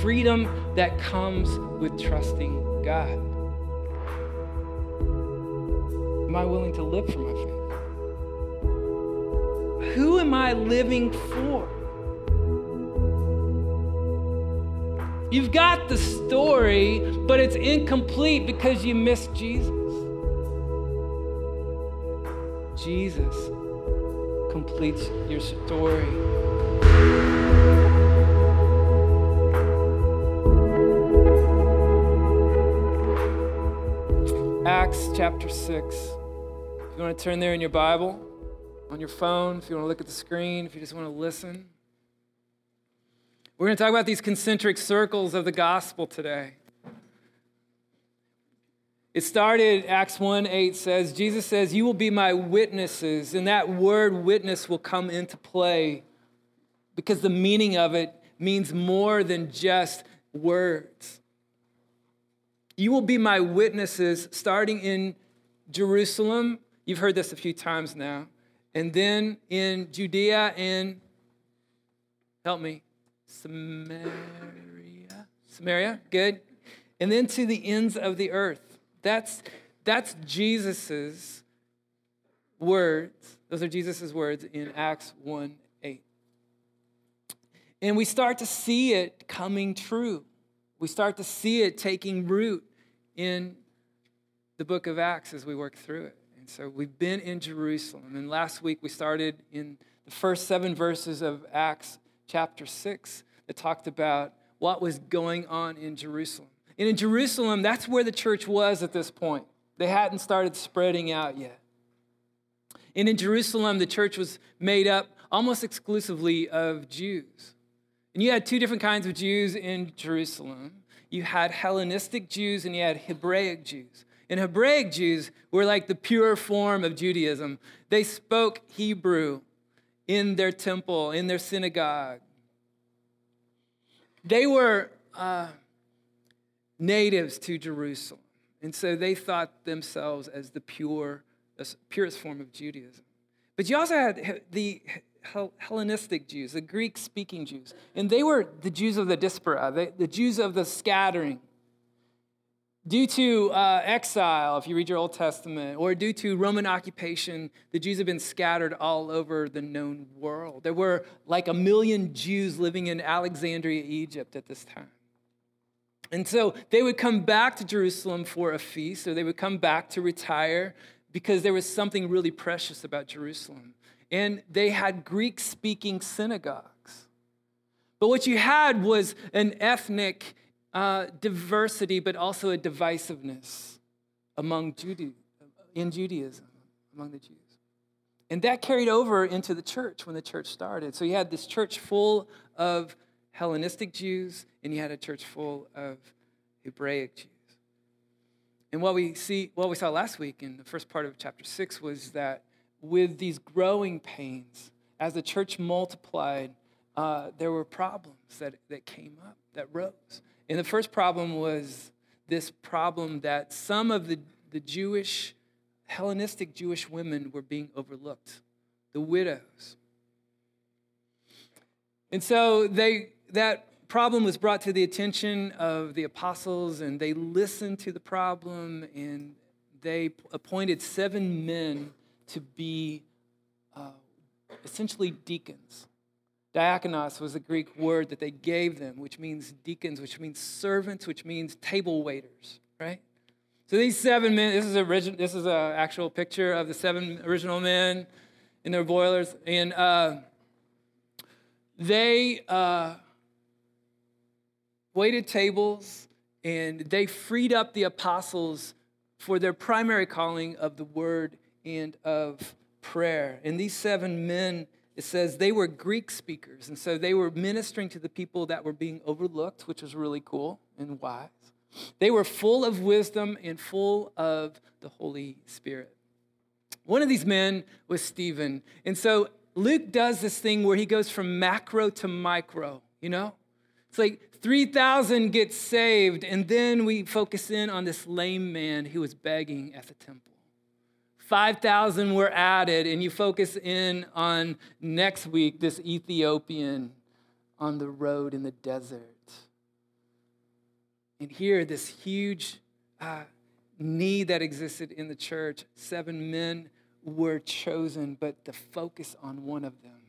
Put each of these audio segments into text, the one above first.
freedom that comes with trusting God. Am I willing to live for my faith? Who am I living for? You've got the story, but it's incomplete because you missed Jesus. Jesus completes your story. Chapter 6. If you want to turn there in your Bible, on your phone, if you want to look at the screen, if you just want to listen. We're going to talk about these concentric circles of the gospel today. It started, Acts 1 8 says, Jesus says, You will be my witnesses. And that word witness will come into play because the meaning of it means more than just words. You will be my witnesses starting in Jerusalem. You've heard this a few times now. And then in Judea and, help me, Samaria. Samaria, good. And then to the ends of the earth. That's, that's Jesus's words. Those are Jesus's words in Acts 1 8. And we start to see it coming true. We start to see it taking root in the book of Acts as we work through it. And so we've been in Jerusalem. And last week we started in the first seven verses of Acts chapter 6 that talked about what was going on in Jerusalem. And in Jerusalem, that's where the church was at this point. They hadn't started spreading out yet. And in Jerusalem, the church was made up almost exclusively of Jews. And you had two different kinds of Jews in Jerusalem you had Hellenistic Jews and you had Hebraic Jews. And Hebraic Jews were like the pure form of Judaism. They spoke Hebrew in their temple, in their synagogue. They were uh, natives to Jerusalem. And so they thought themselves as the pure, the purest form of Judaism. But you also had the Hellenistic Jews, the Greek speaking Jews. And they were the Jews of the diaspora, the Jews of the scattering. Due to uh, exile, if you read your Old Testament, or due to Roman occupation, the Jews have been scattered all over the known world. There were like a million Jews living in Alexandria, Egypt at this time. And so they would come back to Jerusalem for a feast, or they would come back to retire because there was something really precious about Jerusalem. And they had Greek speaking synagogues. But what you had was an ethnic uh, diversity, but also a divisiveness among Jude- in Judaism, among the Jews. And that carried over into the church when the church started. So you had this church full of Hellenistic Jews, and you had a church full of Hebraic Jews. And what we see, what we saw last week in the first part of chapter six was that with these growing pains, as the church multiplied, uh, there were problems that, that came up, that rose. And the first problem was this problem that some of the, the Jewish, Hellenistic Jewish women were being overlooked, the widows. And so they, that problem was brought to the attention of the apostles, and they listened to the problem, and they appointed seven men to be uh, essentially deacons. Diakonos was a Greek word that they gave them, which means deacons, which means servants, which means table waiters, right? So these seven men, this is this is an actual picture of the seven original men in their boilers, and uh, they uh, waited tables and they freed up the apostles for their primary calling of the word and of prayer. And these seven men it says they were Greek speakers. And so they were ministering to the people that were being overlooked, which was really cool and wise. They were full of wisdom and full of the Holy Spirit. One of these men was Stephen. And so Luke does this thing where he goes from macro to micro, you know? It's like 3,000 get saved, and then we focus in on this lame man who was begging at the temple. 5,000 were added, and you focus in on next week this Ethiopian on the road in the desert. And here, this huge uh, need that existed in the church, seven men were chosen, but to focus on one of them.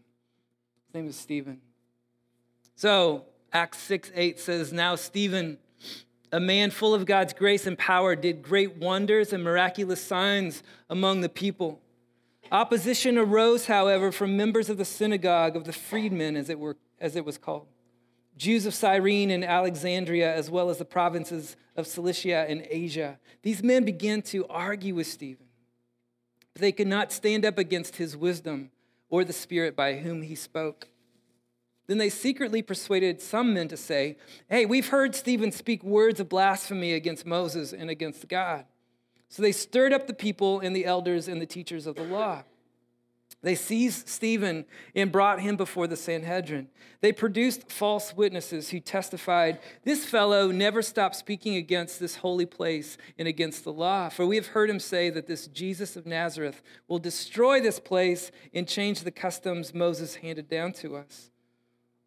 His name was Stephen. So, Acts 6 8 says, Now Stephen, a man full of God's grace and power, did great wonders and miraculous signs among the people. Opposition arose, however, from members of the synagogue of the freedmen, as it, were, as it was called. Jews of Cyrene and Alexandria, as well as the provinces of Cilicia and Asia. These men began to argue with Stephen. But they could not stand up against his wisdom or the Spirit by whom he spoke. Then they secretly persuaded some men to say, Hey, we've heard Stephen speak words of blasphemy against Moses and against God. So they stirred up the people and the elders and the teachers of the law. They seized Stephen and brought him before the Sanhedrin. They produced false witnesses who testified, This fellow never stopped speaking against this holy place and against the law. For we have heard him say that this Jesus of Nazareth will destroy this place and change the customs Moses handed down to us.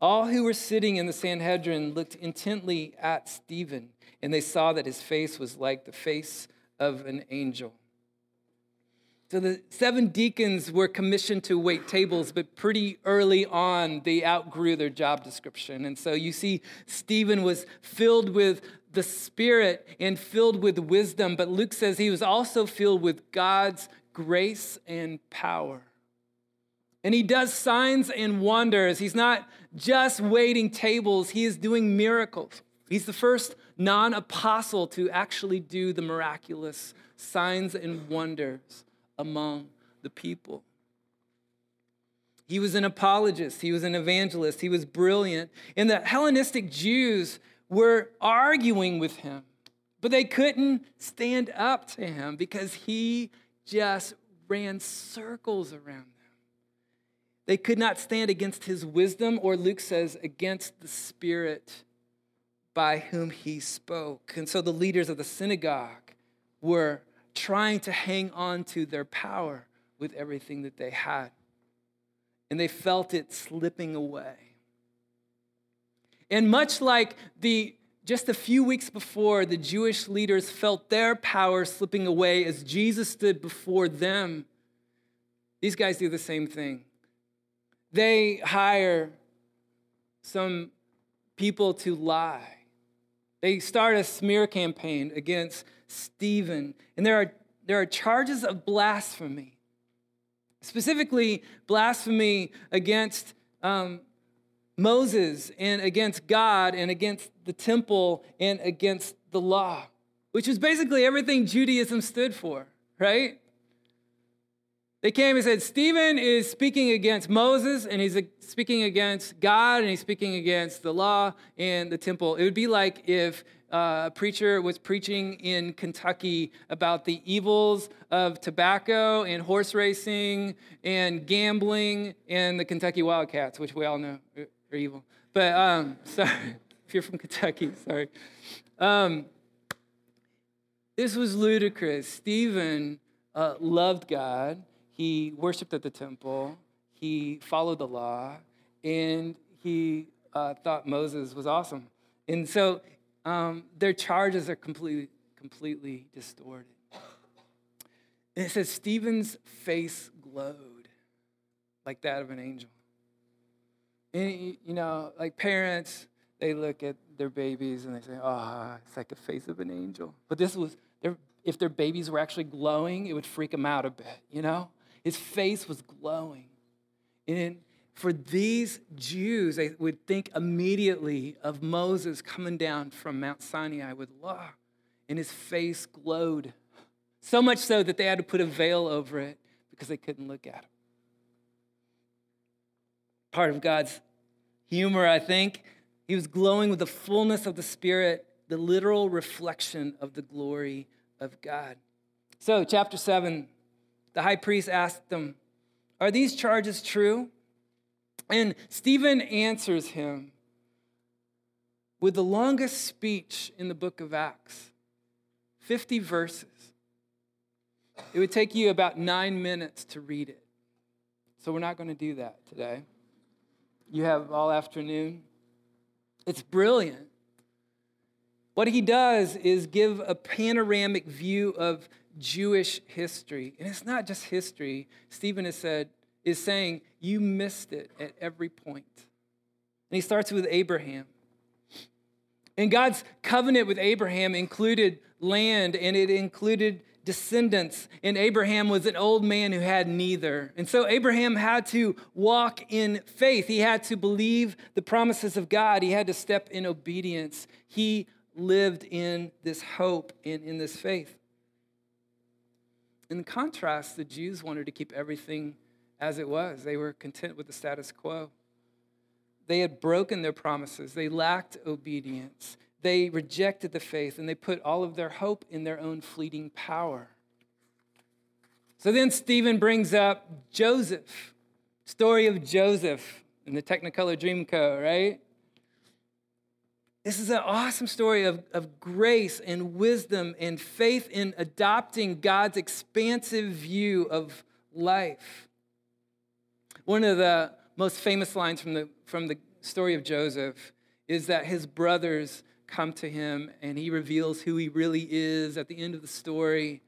All who were sitting in the Sanhedrin looked intently at Stephen, and they saw that his face was like the face of an angel. So the seven deacons were commissioned to wait tables, but pretty early on, they outgrew their job description. And so you see, Stephen was filled with the Spirit and filled with wisdom, but Luke says he was also filled with God's grace and power. And he does signs and wonders. He's not just waiting tables, he is doing miracles. He's the first non apostle to actually do the miraculous signs and wonders among the people. He was an apologist, he was an evangelist, he was brilliant. And the Hellenistic Jews were arguing with him, but they couldn't stand up to him because he just ran circles around them. They could not stand against his wisdom, or Luke says, against the spirit by whom he spoke. And so the leaders of the synagogue were trying to hang on to their power with everything that they had. And they felt it slipping away. And much like the just a few weeks before, the Jewish leaders felt their power slipping away as Jesus stood before them. These guys do the same thing. They hire some people to lie. They start a smear campaign against Stephen. And there are, there are charges of blasphemy, specifically blasphemy against um, Moses and against God and against the temple and against the law, which is basically everything Judaism stood for, right? They came and said, Stephen is speaking against Moses and he's speaking against God and he's speaking against the law and the temple. It would be like if uh, a preacher was preaching in Kentucky about the evils of tobacco and horse racing and gambling and the Kentucky Wildcats, which we all know are evil. But um, sorry, if you're from Kentucky, sorry. Um, this was ludicrous. Stephen uh, loved God he worshiped at the temple, he followed the law, and he uh, thought Moses was awesome. And so um, their charges are completely, completely distorted. And it says Stephen's face glowed like that of an angel. And, you know, like parents, they look at their babies and they say, oh, it's like the face of an angel. But this was, if their babies were actually glowing, it would freak them out a bit, you know? His face was glowing. And for these Jews, they would think immediately of Moses coming down from Mount Sinai with law, and his face glowed. So much so that they had to put a veil over it because they couldn't look at him. Part of God's humor, I think. He was glowing with the fullness of the Spirit, the literal reflection of the glory of God. So, chapter 7, the high priest asked them, Are these charges true? And Stephen answers him with the longest speech in the book of Acts 50 verses. It would take you about nine minutes to read it. So we're not going to do that today. You have all afternoon. It's brilliant. What he does is give a panoramic view of Jewish history. And it's not just history. Stephen has said, is saying, you missed it at every point. And he starts with Abraham. And God's covenant with Abraham included land and it included descendants. And Abraham was an old man who had neither. And so Abraham had to walk in faith. He had to believe the promises of God. He had to step in obedience. He lived in this hope and in this faith. In contrast, the Jews wanted to keep everything as it was, they were content with the status quo. They had broken their promises, they lacked obedience, they rejected the faith, and they put all of their hope in their own fleeting power. So then Stephen brings up Joseph, story of Joseph in the Technicolor Dreamcoat, right? This is an awesome story of, of grace and wisdom and faith in adopting God's expansive view of life. One of the most famous lines from the, from the story of Joseph is that his brothers come to him and he reveals who he really is at the end of the story.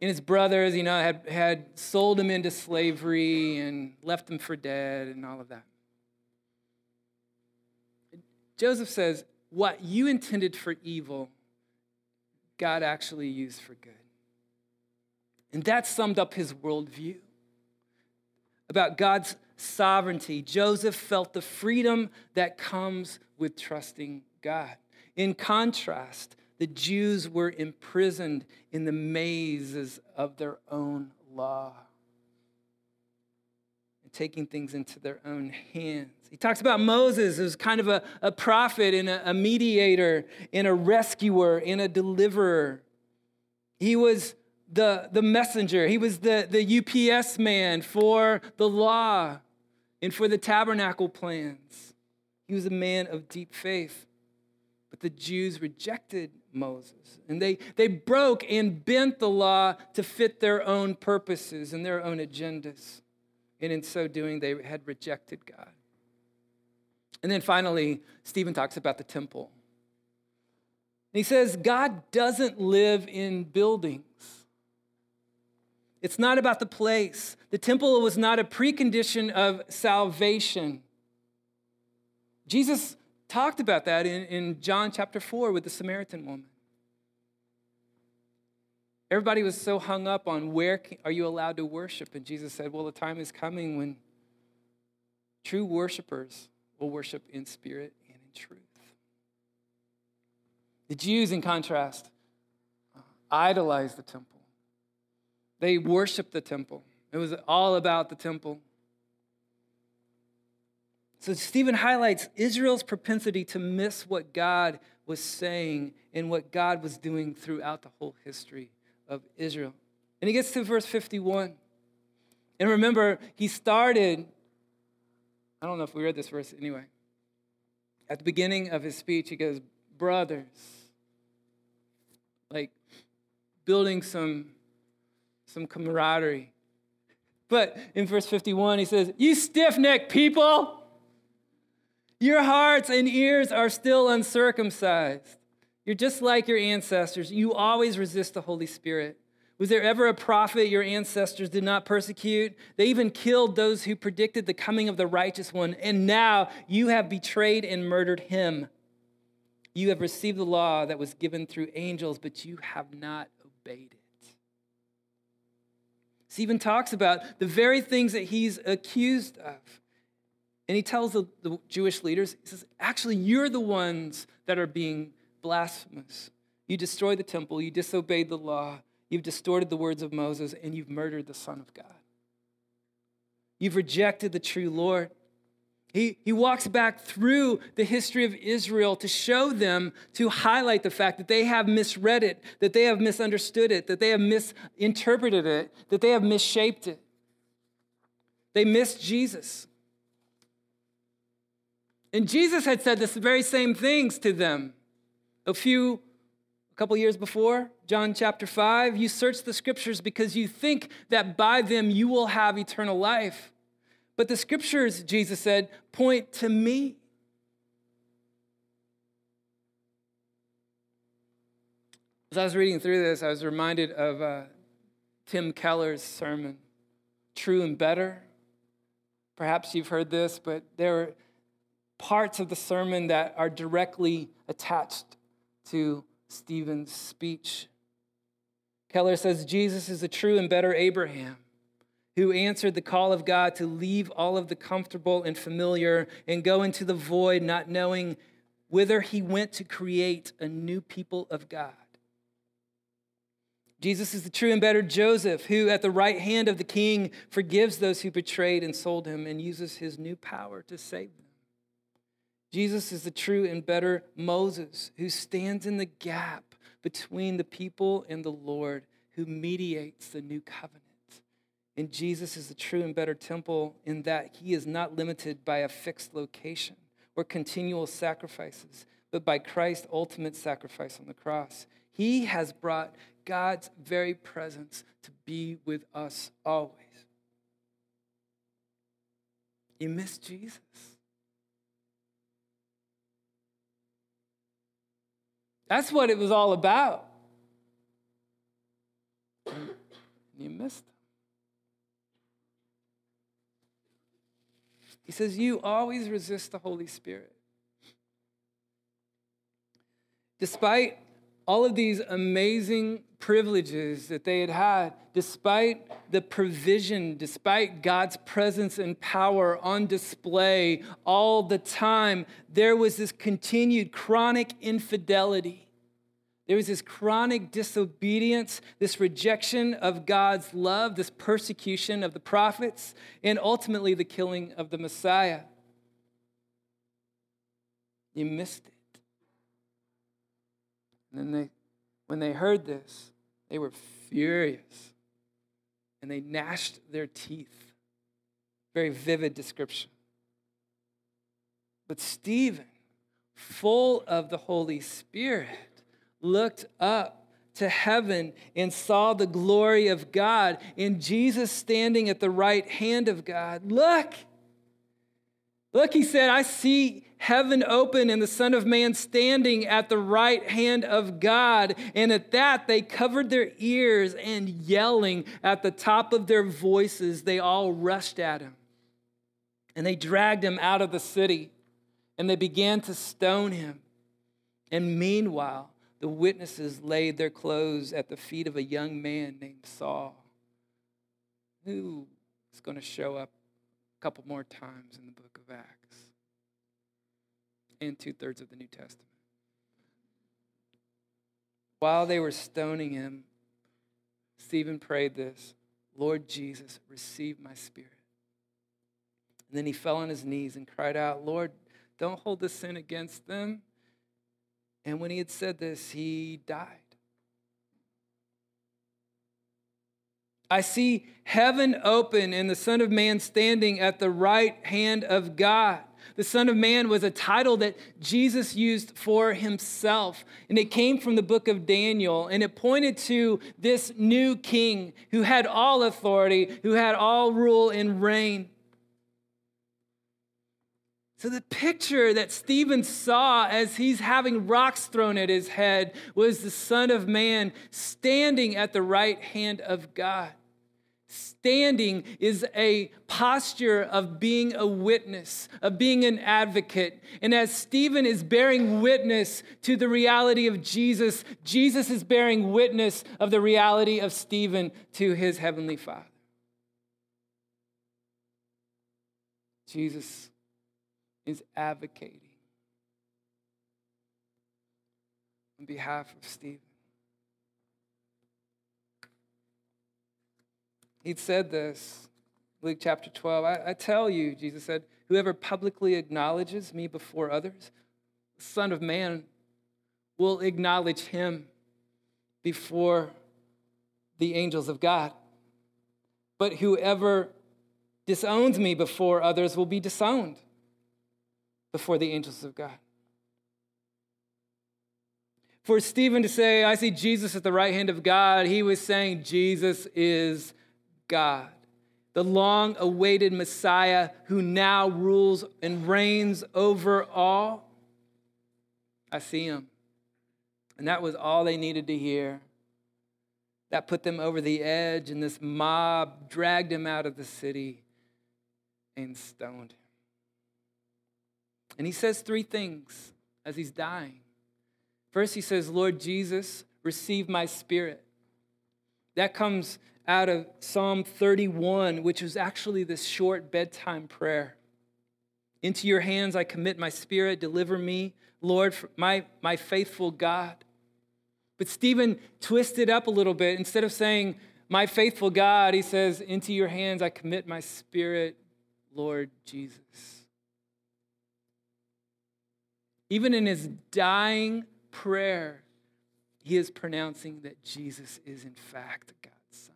And his brothers, you know, had, had sold him into slavery and left him for dead and all of that. Joseph says, what you intended for evil, God actually used for good. And that summed up his worldview about God's sovereignty. Joseph felt the freedom that comes with trusting God. In contrast, the Jews were imprisoned in the mazes of their own law taking things into their own hands. He talks about Moses as kind of a, a prophet and a, a mediator and a rescuer and a deliverer. He was the, the messenger, he was the, the UPS man for the law and for the tabernacle plans. He was a man of deep faith. But the Jews rejected Moses. And they, they broke and bent the law to fit their own purposes and their own agendas. And in so doing, they had rejected God. And then finally, Stephen talks about the temple. And he says, God doesn't live in buildings. It's not about the place. The temple was not a precondition of salvation. Jesus talked about that in, in John chapter 4 with the Samaritan woman. Everybody was so hung up on where are you allowed to worship? And Jesus said, Well, the time is coming when true worshipers will worship in spirit and in truth. The Jews, in contrast, uh, idolized the temple. They worshiped the temple. It was all about the temple. So Stephen highlights Israel's propensity to miss what God was saying and what God was doing throughout the whole history of Israel. And he gets to verse 51. And remember, he started, I don't know if we read this verse anyway. At the beginning of his speech, he goes, Brothers, like building some, some camaraderie. But in verse 51, he says, You stiff necked people, your hearts and ears are still uncircumcised. You're just like your ancestors. You always resist the Holy Spirit. Was there ever a prophet your ancestors did not persecute? They even killed those who predicted the coming of the righteous one. And now you have betrayed and murdered him. You have received the law that was given through angels, but you have not obeyed it. Stephen talks about the very things that he's accused of. And he tells the, the Jewish leaders, he says, actually, you're the ones that are being blasphemous. You destroyed the temple, you disobeyed the law, you've distorted the words of Moses, and you've murdered the Son of God. You've rejected the true Lord. He, he walks back through the history of Israel to show them, to highlight the fact that they have misread it, that they have misunderstood it, that they have misinterpreted it, that they have misshaped it. They missed Jesus. And Jesus had said the very same things to them a few a couple years before, John chapter 5, you search the scriptures because you think that by them you will have eternal life. But the scriptures, Jesus said, point to me. As I was reading through this, I was reminded of uh, Tim Keller's sermon, True and Better. Perhaps you've heard this, but there are parts of the sermon that are directly attached to Stephen's speech. Keller says Jesus is a true and better Abraham who answered the call of God to leave all of the comfortable and familiar and go into the void, not knowing whither he went to create a new people of God. Jesus is the true and better Joseph, who at the right hand of the king forgives those who betrayed and sold him and uses his new power to save. Jesus is the true and better Moses, who stands in the gap between the people and the Lord, who mediates the new covenant. And Jesus is the true and better temple in that he is not limited by a fixed location or continual sacrifices, but by Christ's ultimate sacrifice on the cross. He has brought God's very presence to be with us always. You miss Jesus. That's what it was all about. you missed. He says, You always resist the Holy Spirit. Despite all of these amazing privileges that they had had, despite the provision, despite God's presence and power on display all the time, there was this continued chronic infidelity. There was this chronic disobedience, this rejection of God's love, this persecution of the prophets, and ultimately the killing of the Messiah. You missed it. And then they, when they heard this, they were furious and they gnashed their teeth. Very vivid description. But Stephen, full of the Holy Spirit, looked up to heaven and saw the glory of God and Jesus standing at the right hand of God. Look, look, he said, I see heaven open and the Son of Man standing at the right hand of God. And at that, they covered their ears and yelling at the top of their voices, they all rushed at him. And they dragged him out of the city and they began to stone him. And meanwhile, the witnesses laid their clothes at the feet of a young man named Saul, who is going to show up a couple more times in the book of Acts and two thirds of the New Testament. While they were stoning him, Stephen prayed this Lord Jesus, receive my spirit. And then he fell on his knees and cried out, Lord, don't hold this sin against them. And when he had said this, he died. I see heaven open and the Son of Man standing at the right hand of God. The Son of Man was a title that Jesus used for himself. And it came from the book of Daniel. And it pointed to this new king who had all authority, who had all rule and reign. So, the picture that Stephen saw as he's having rocks thrown at his head was the Son of Man standing at the right hand of God. Standing is a posture of being a witness, of being an advocate. And as Stephen is bearing witness to the reality of Jesus, Jesus is bearing witness of the reality of Stephen to his heavenly Father. Jesus is advocating on behalf of Stephen. He'd said this, Luke chapter 12. I, I, tell you, Jesus said, whoever publicly acknowledges me before others, the Son of Man will acknowledge him before the angels of God. But whoever disowns me before others will be disowned before the angels of God. For Stephen to say, I see Jesus at the right hand of God, he was saying, Jesus is God, the long awaited Messiah who now rules and reigns over all. I see him. And that was all they needed to hear. That put them over the edge, and this mob dragged him out of the city and stoned him. And he says three things as he's dying. First, he says, Lord Jesus, receive my spirit. That comes out of Psalm 31, which was actually this short bedtime prayer. Into your hands I commit my spirit. Deliver me, Lord, my, my faithful God. But Stephen twisted up a little bit. Instead of saying, my faithful God, he says, Into your hands I commit my spirit, Lord Jesus. Even in his dying prayer, he is pronouncing that Jesus is, in fact, God's Son.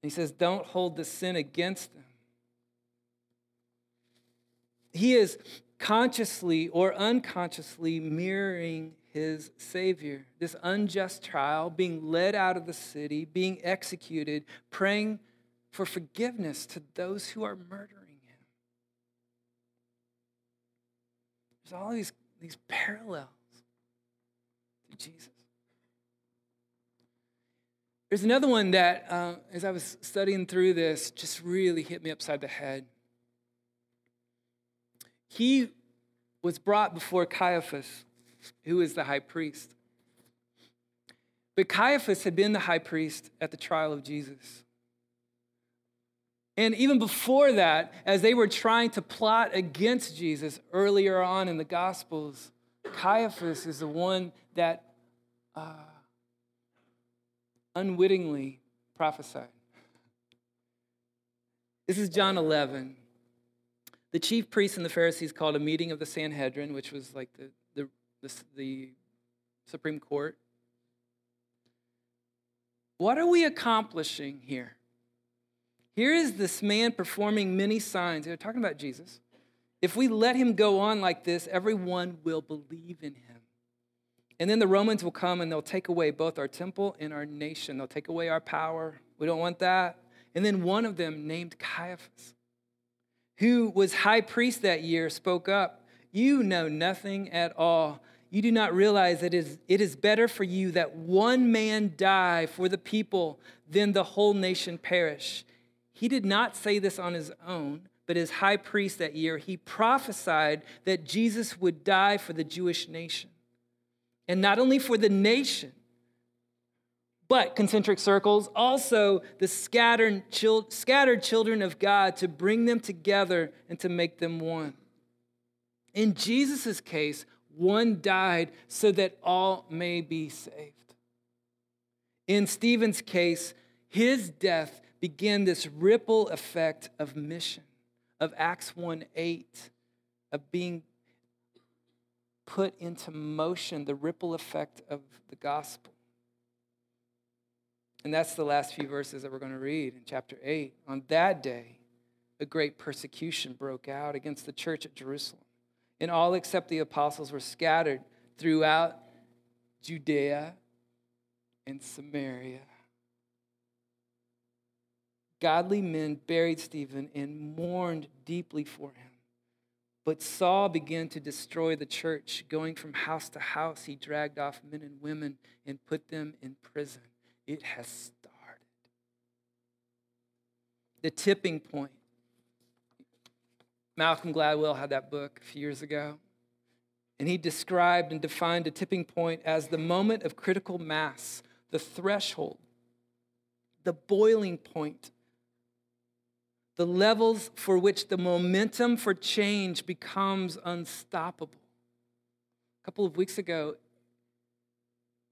He says, Don't hold the sin against them. He is consciously or unconsciously mirroring his Savior. This unjust trial, being led out of the city, being executed, praying for forgiveness to those who are murdering him. There's all these, these parallels to Jesus. There's another one that, uh, as I was studying through this, just really hit me upside the head. He was brought before Caiaphas, who is the high priest. But Caiaphas had been the high priest at the trial of Jesus. And even before that, as they were trying to plot against Jesus earlier on in the Gospels, Caiaphas is the one that uh, unwittingly prophesied. This is John 11. The chief priests and the Pharisees called a meeting of the Sanhedrin, which was like the, the, the, the Supreme Court. What are we accomplishing here? Here is this man performing many signs. They're talking about Jesus. If we let him go on like this, everyone will believe in him. And then the Romans will come and they'll take away both our temple and our nation. They'll take away our power. We don't want that. And then one of them, named Caiaphas, who was high priest that year, spoke up You know nothing at all. You do not realize that it is, it is better for you that one man die for the people than the whole nation perish. He did not say this on his own, but as high priest that year, he prophesied that Jesus would die for the Jewish nation. And not only for the nation, but concentric circles, also the scattered, scattered children of God to bring them together and to make them one. In Jesus' case, one died so that all may be saved. In Stephen's case, his death began this ripple effect of mission, of Acts 1 8, of being put into motion, the ripple effect of the gospel. And that's the last few verses that we're going to read in chapter 8. On that day, a great persecution broke out against the church at Jerusalem. And all except the apostles were scattered throughout Judea and Samaria godly men buried Stephen and mourned deeply for him. But Saul began to destroy the church. Going from house to house, he dragged off men and women and put them in prison. It has started. The tipping point. Malcolm Gladwell had that book a few years ago. And he described and defined a tipping point as the moment of critical mass, the threshold, the boiling point the levels for which the momentum for change becomes unstoppable. A couple of weeks ago,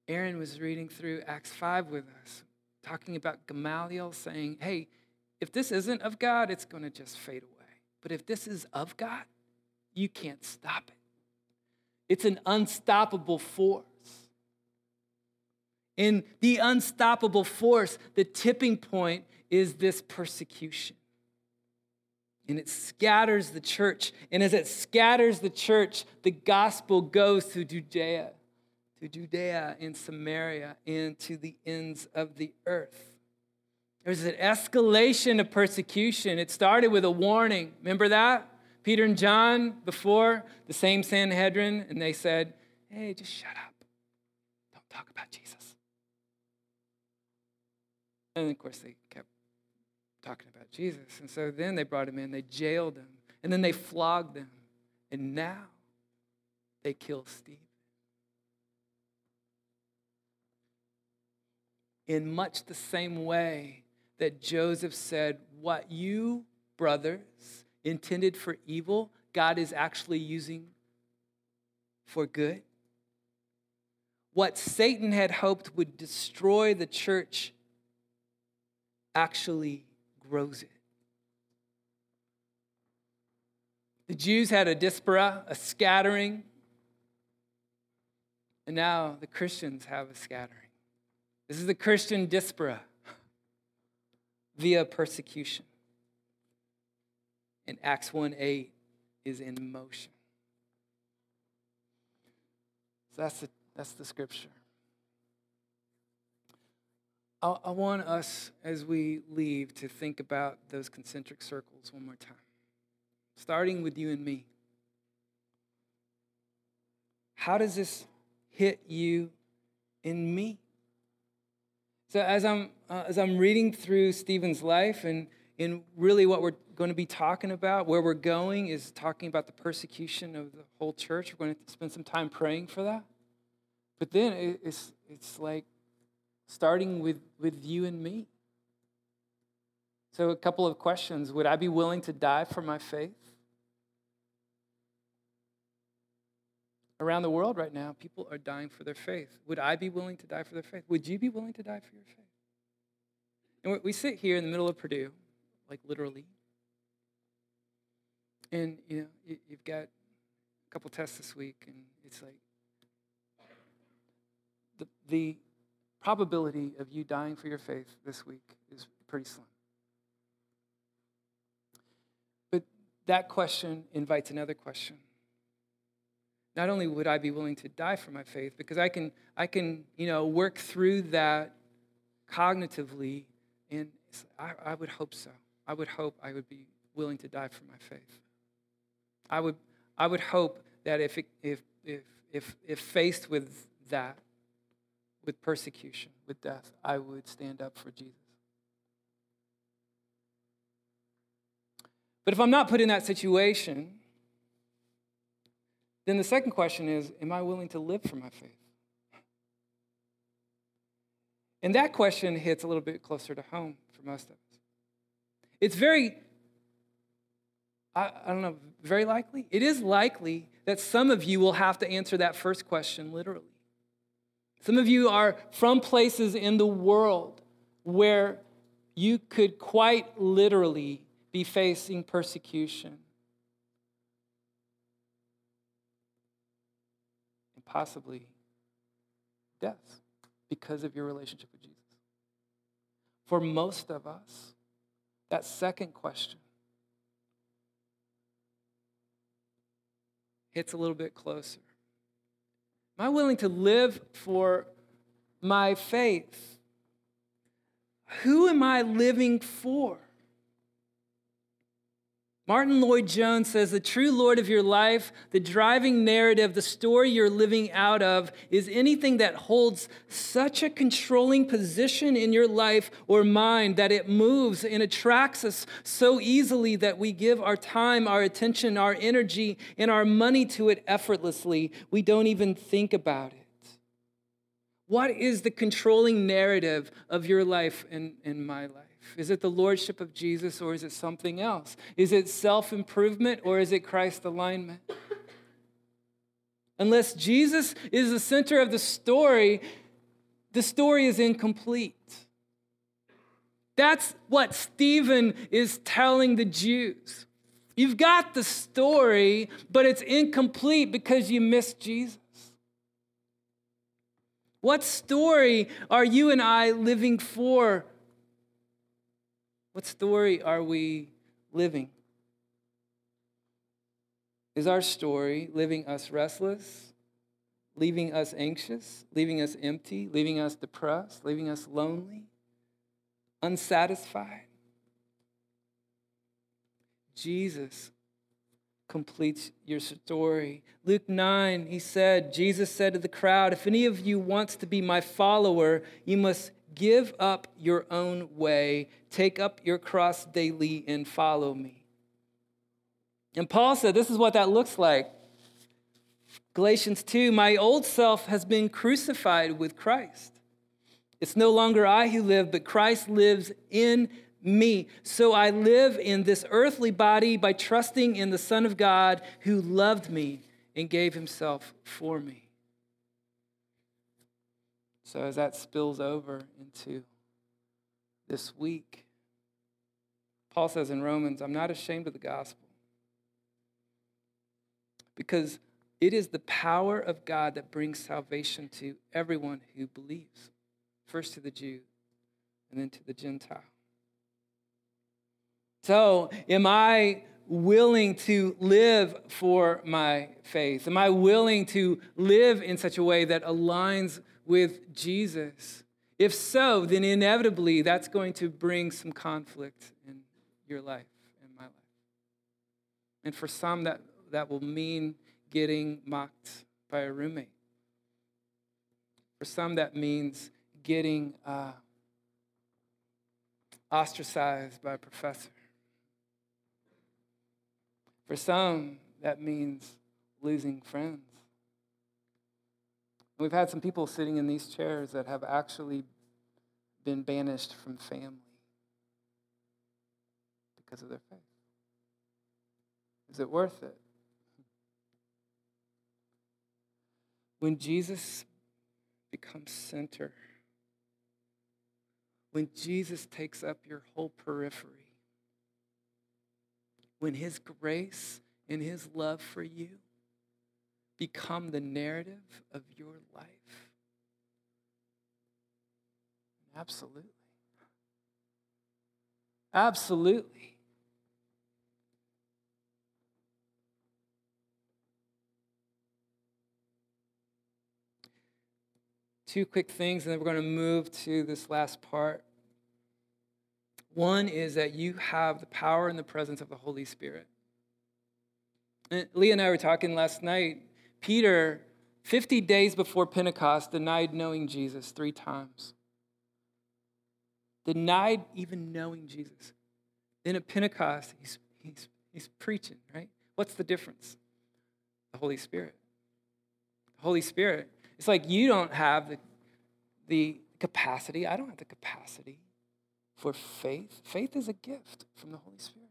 Aaron was reading through Acts 5 with us, talking about Gamaliel saying, hey, if this isn't of God, it's going to just fade away. But if this is of God, you can't stop it. It's an unstoppable force. In the unstoppable force, the tipping point is this persecution and it scatters the church. And as it scatters the church, the gospel goes to Judea, to Judea and Samaria, and to the ends of the earth. There's an escalation of persecution. It started with a warning. Remember that? Peter and John before the same Sanhedrin, and they said, Hey, just shut up. Don't talk about Jesus. And of course, they talking about Jesus. And so then they brought him in, they jailed him, and then they flogged him. And now they kill Steve. In much the same way that Joseph said, What you, brothers, intended for evil, God is actually using for good. What Satan had hoped would destroy the church actually grows it. The Jews had a diaspora, a scattering, and now the Christians have a scattering. This is the Christian diaspora via persecution. And Acts 1 8 is in motion. So that's the, that's the scripture. I, I want us, as we leave, to think about those concentric circles one more time, starting with you and me. How does this hit you in me? So as I'm uh, as I'm reading through Stephen's life and and really what we're going to be talking about, where we're going is talking about the persecution of the whole church. We're going to spend some time praying for that. But then it's it's like starting with with you and me. So a couple of questions: Would I be willing to die for my faith? Around the world right now, people are dying for their faith. Would I be willing to die for their faith? Would you be willing to die for your faith? And we sit here in the middle of Purdue, like literally, and you know you've got a couple tests this week, and it's like the the probability of you dying for your faith this week is pretty slim. But that question invites another question not only would I be willing to die for my faith, because I can, I can you know, work through that cognitively, and I, I would hope so. I would hope I would be willing to die for my faith. I would, I would hope that if, it, if, if, if, if faced with that, with persecution, with death, I would stand up for Jesus. But if I'm not put in that situation, then the second question is Am I willing to live for my faith? And that question hits a little bit closer to home for most of us. It's very, I, I, don't know, very likely. It is likely that some of you will have to answer that first question literally. Some of you are from places in the world where you could quite literally be facing persecution And possibly death because of your relationship with Jesus. For most of us, that second question hits a little bit closer. Am I willing to live for my faith? Who am I living for? Martyn Lloyd-Jones says the true Lord of your life, the driving narrative, the story you're living out of, is anything that holds such a controlling position in your life or mind that it moves and attracts us so easily that we give our time, our attention, our energy, and our money to it effortlessly. We don't even think about it. What is the controlling narrative of your life and, and my life? Is it the lordship of Jesus or is it something else? Is it self improvement or is it Christ alignment? Unless Jesus is the center of the story, the story is incomplete. That's what Stephen is telling the Jews. You've got the story, but it's incomplete because you missed Jesus. What story are you and I living for what story are we living? Is our story living us restless, leaving us anxious, leaving us empty, leaving us depressed, leaving us lonely, unsatisfied? Jesus completes your story. Luke 9, he said, Jesus said to the crowd, If any of you wants to be my follower, you must give up your own way, take up your cross daily, and follow me. And Paul said, This is what that looks like. Galatians 2 My old self has been crucified with Christ. It's no longer I who live, but Christ lives in me. So I live in this earthly body by trusting in the Son of God who loved me and gave himself for me. So as that spills over into this week, Paul says in Romans, I'm not ashamed of the gospel because it is the power of God that brings salvation to everyone who believes, first to the Jew and then to the Gentile. So, am I willing to live for my faith? Am I willing to live in such a way that aligns with Jesus? If so, then inevitably that's going to bring some conflict in your life, in my life. And for some, that, that will mean getting mocked by a roommate. For some, that means getting uh, ostracized by a professor. For some, that means losing friends. We've had some people sitting in these chairs that have actually been banished from family because of their faith. Is it worth it? When Jesus becomes center, when Jesus takes up your whole periphery, when His grace and His love for you become the narrative of your life? Absolutely. Absolutely. Two quick things, and then we're going to move to this last part. One is that you have the power and the presence of the Holy Spirit. And Leah and I were talking last night. Peter, 50 days before Pentecost, denied knowing Jesus three times. Denied even knowing Jesus. Then at Pentecost, he's, he's, he's preaching, right? What's the difference? The Holy Spirit. The Holy Spirit. It's like you don't have the, the capacity. I don't have the capacity for faith. Faith is a gift from the Holy Spirit.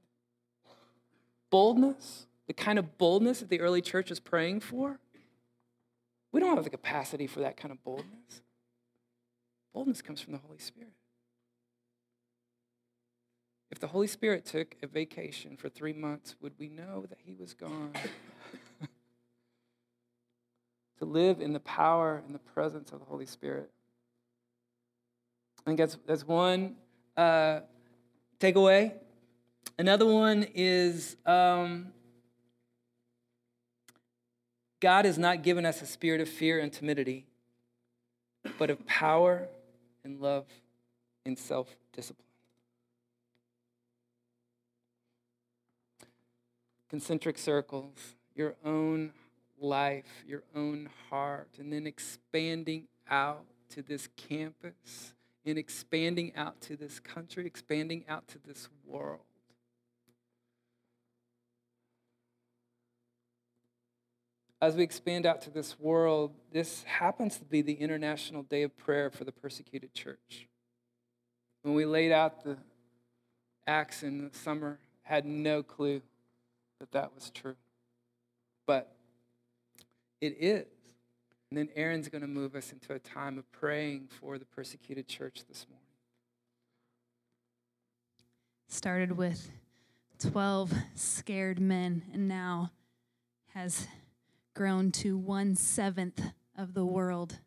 Boldness, the kind of boldness that the early church is praying for, we don't have the capacity for that kind of boldness. Boldness comes from the Holy Spirit. If the Holy Spirit took a vacation for three months, would we know that he was gone? to live in the power and the presence of the Holy Spirit. I think that's, that's one uh, takeaway. Another one is um, God has not given us a spirit of fear and timidity, but of power and love and self discipline. Concentric circles, your own life, your own heart, and then expanding out to this campus and expanding out to this country, expanding out to this world. As we expand out to this world, this happens to be the International Day of Prayer for the Persecuted Church. When we laid out the acts in the summer, had no clue that that was true. But it is. And then Aaron's going to move us into a time of praying for the persecuted church this morning. Started with 12 scared men and now has grown to one seventh of the world.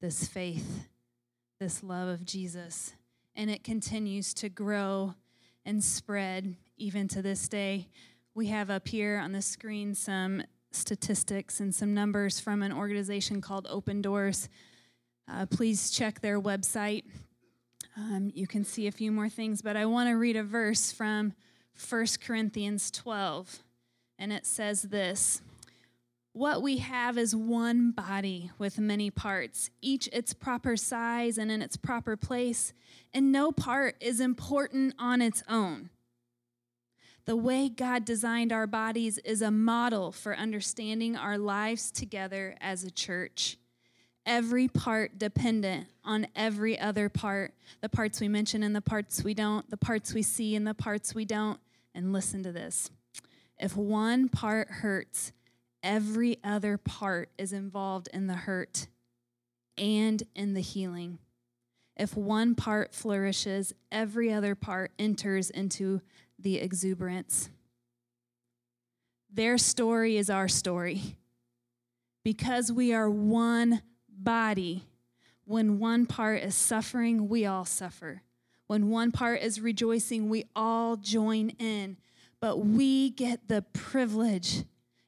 This faith, this love of Jesus. And it continues to grow and spread even to this day. We have up here on the screen some statistics and some numbers from an organization called Open Doors. Uh, please check their website. Um, you can see a few more things, but I want to read a verse from 1 Corinthians 12. And it says this What we have is one body with many parts, each its proper size and in its proper place, and no part is important on its own. The way God designed our bodies is a model for understanding our lives together as a church. Every part dependent on every other part. The parts we mention and the parts we don't, the parts we see and the parts we don't. And listen to this if one part hurts, every other part is involved in the hurt and in the healing. If one part flourishes, every other part enters into the exuberance. Their story is our story. Because we are one body, when one part is suffering, we all suffer. When one part is rejoicing, we all join in. But we get the privilege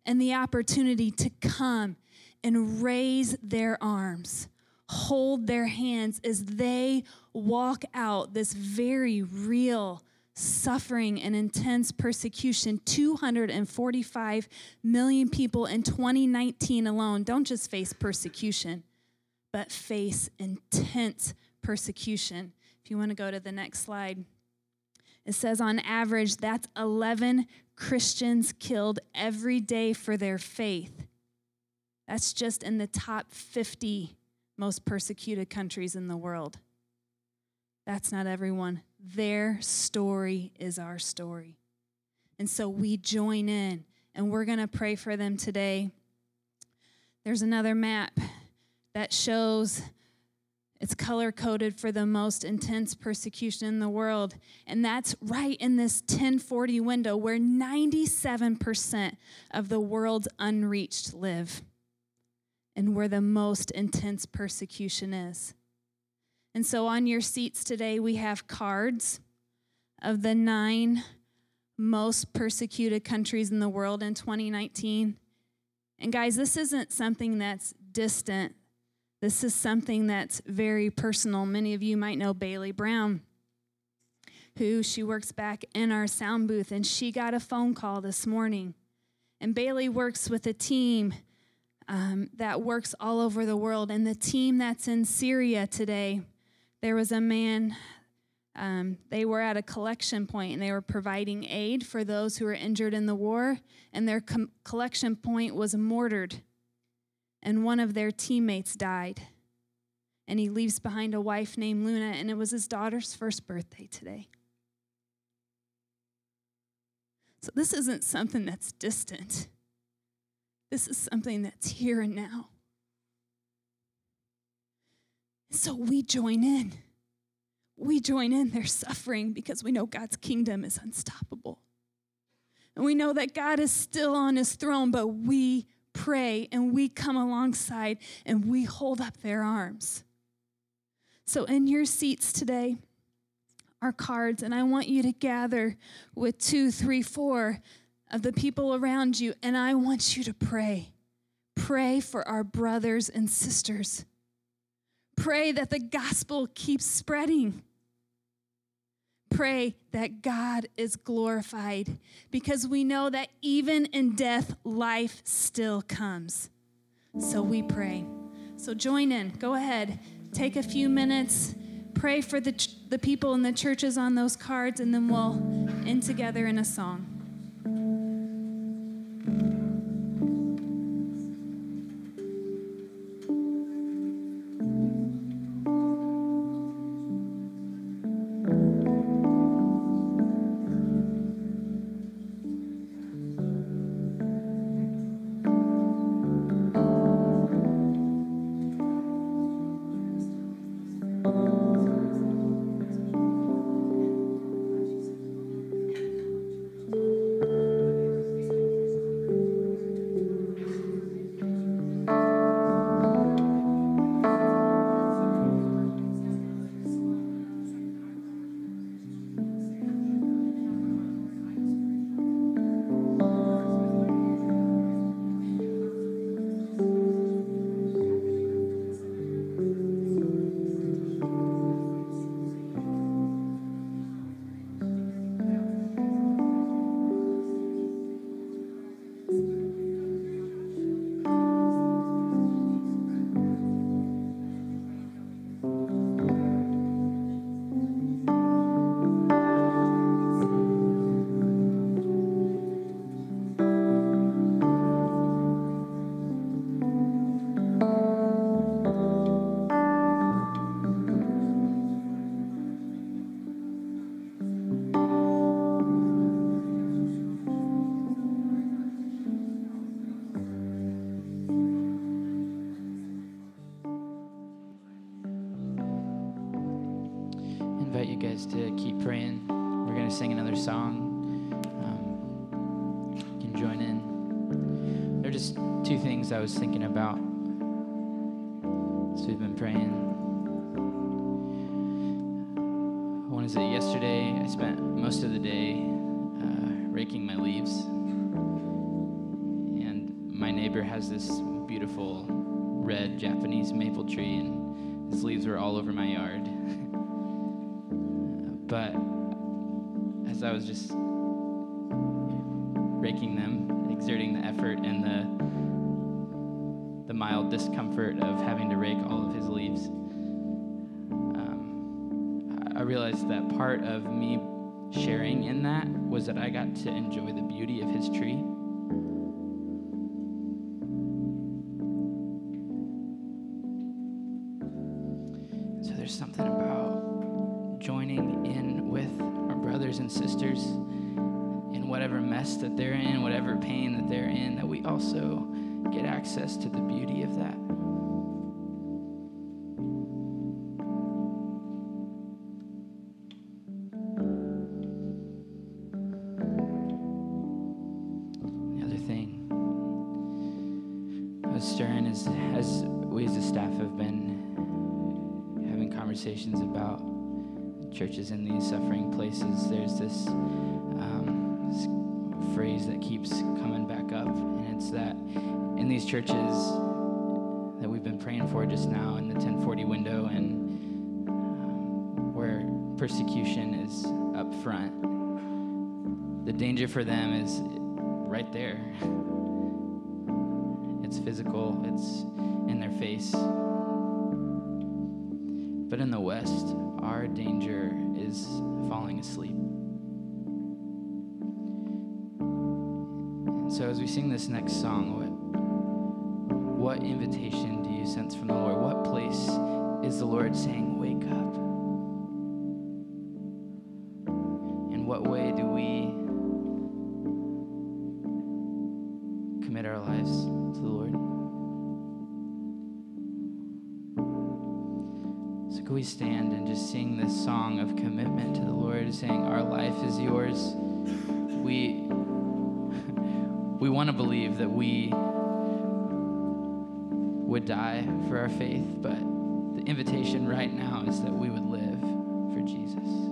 and the opportunity to come and raise their arms, hold their hands as they walk out this very real suffering and intense persecution. 245 million people in 2019 alone don't just face persecution, but face intense persecution. If you want to go to the next slide, it says on average, that's 11 Christians killed every day for their faith. That's just in the top 50 most persecuted countries in the world. That's not everyone. Their story is our story. And so we join in and we're going to pray for them today. There's another map that shows it's color coded for the most intense persecution in the world. And that's right in this 1040 window where 97% of the world's unreached live and where the most intense persecution is. And so on your seats today, we have cards of the nine most persecuted countries in the world in 2019. And guys, this isn't something that's distant. This is something that's very personal. Many of you might know Bailey Brown, who she works back in our sound booth, and she got a phone call this morning. And Bailey works with a team um, that works all over the world. And the team that's in Syria today, there was a man, um, they were at a collection point and they were providing aid for those who were injured in the war, and their com- collection point was mortared, and one of their teammates died. And he leaves behind a wife named Luna, and it was his daughter's first birthday today. So, this isn't something that's distant. This is something that's here and now. So we join in. We join in their suffering because we know God's kingdom is unstoppable. And we know that God is still on his throne, but we pray and we come alongside and we hold up their arms. So, in your seats today are cards, and I want you to gather with two, three, four of the people around you, and I want you to pray. Pray for our brothers and sisters Pray that the gospel keeps spreading. Pray that God is glorified because we know that even in death, life still comes. So we pray. So join in. Go ahead. Take a few minutes. Pray for the, ch- the people in the churches on those cards, and then we'll end together in a song. Song. Um, you can join in. There are just two things I was thinking about as we've been praying. One is that yesterday I spent most of the day uh, raking my leaves. And my neighbor has this beautiful red Japanese maple tree, and his leaves were all over my yard. but as I was just raking them, exerting the effort and the the mild discomfort of having to rake all of his leaves, um, I realized that part of me sharing in that was that I got to enjoy the beauty of his tree. Also get access to the beauty of that. The other thing I was stirring is as we as a staff have been having conversations about churches in these suffering places, there's this, um, this phrase that keeps coming back up, it's that in these churches that we've been praying for just now in the 1040 window and um, where persecution is up front, the danger for them is right there. It's physical, it's in their face. But in the West, our danger is falling asleep. As we sing this next song, what, what invitation do you sense from the Lord? What place is the Lord saying, wake up? Believe that we would die for our faith, but the invitation right now is that we would live for Jesus.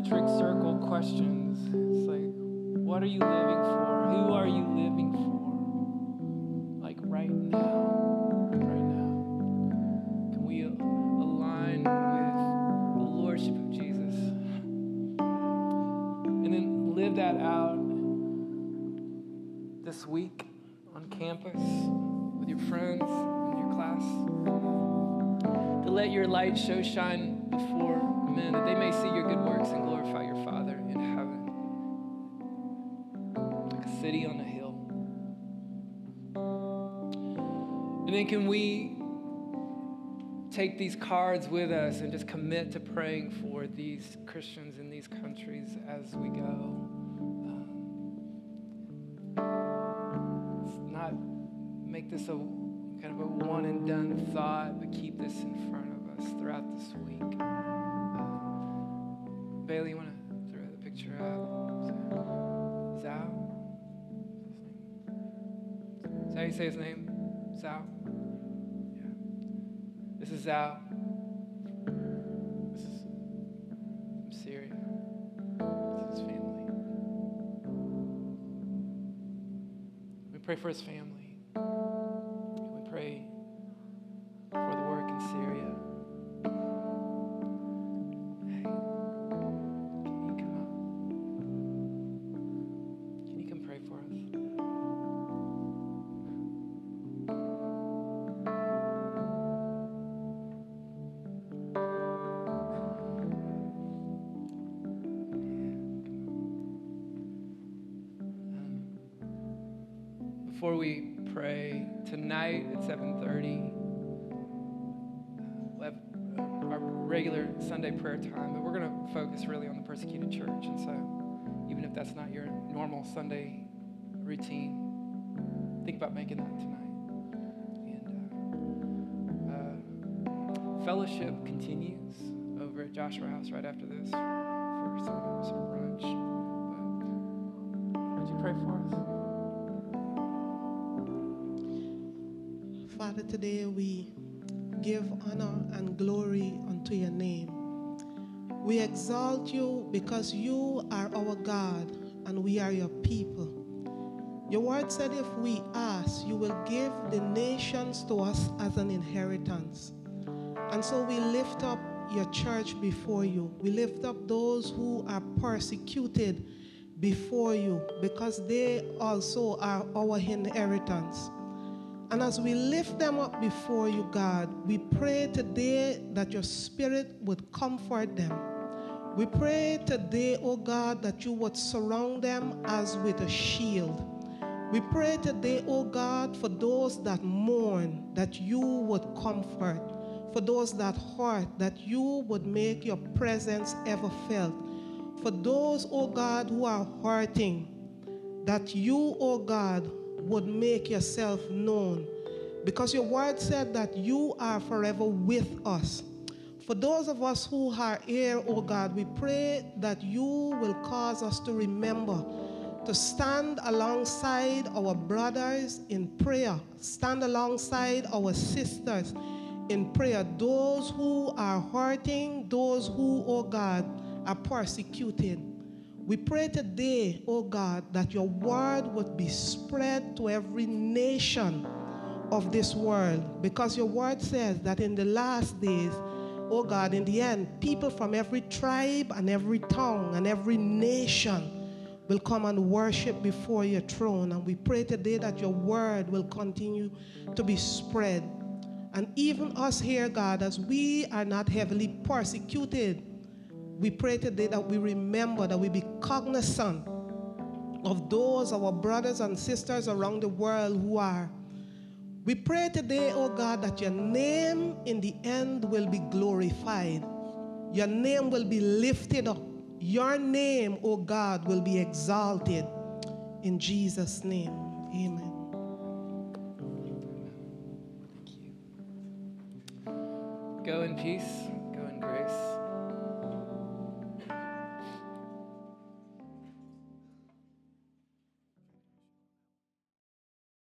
Concentric circle questions? It's like, what are you living for? Who are you living for? Like right now, right now. Can we align with the Lordship of Jesus? And then live that out this week on campus with your friends in your class. To let your light show shine before men, that they may see your good works and glorify your Father in heaven. Like a city on a hill. And then can we take these cards with us and just commit to praying for these Christians in these countries as we go? Um, not make this a kind of a one and done thought, but keep this in front of us throughout this week. Bailey, you want to throw the picture up? Zhao? Is that how you say his name? Zhao? Yeah. This is Zhao. This is from Syria. This is his family. We pray for his family. Before we pray tonight at 7:30, we'll have our regular Sunday prayer time, but we're going to focus really on the persecuted church. And so, even if that's not your normal Sunday routine, think about making that tonight. And uh, uh, fellowship continues over at Joshua House right after this for some, some brunch. But would you pray for us? Today we give honor and glory unto your name. We exalt you because you are our God and we are your people. Your word said if we ask, you will give the nations to us as an inheritance. And so we lift up your church before you. We lift up those who are persecuted before you because they also are our inheritance. And as we lift them up before you, God, we pray today that your spirit would comfort them. We pray today, oh God, that you would surround them as with a shield. We pray today, oh God, for those that mourn, that you would comfort. For those that hurt, that you would make your presence ever felt. For those, oh God, who are hurting, that you, oh God, would make yourself known. Because your word said that you are forever with us. For those of us who are here, oh God, we pray that you will cause us to remember to stand alongside our brothers in prayer, stand alongside our sisters in prayer, those who are hurting, those who, oh God, are persecuted. We pray today, oh God, that your word would be spread to every nation of this world because your word says that in the last days, oh God, in the end, people from every tribe and every tongue and every nation will come and worship before your throne. And we pray today that your word will continue to be spread. And even us here, God, as we are not heavily persecuted, we pray today that we remember that we be cognizant of those, our brothers and sisters around the world who are. We pray today, oh God, that your name in the end will be glorified. Your name will be lifted up. Your name, oh God, will be exalted. In Jesus' name, amen. Go in peace.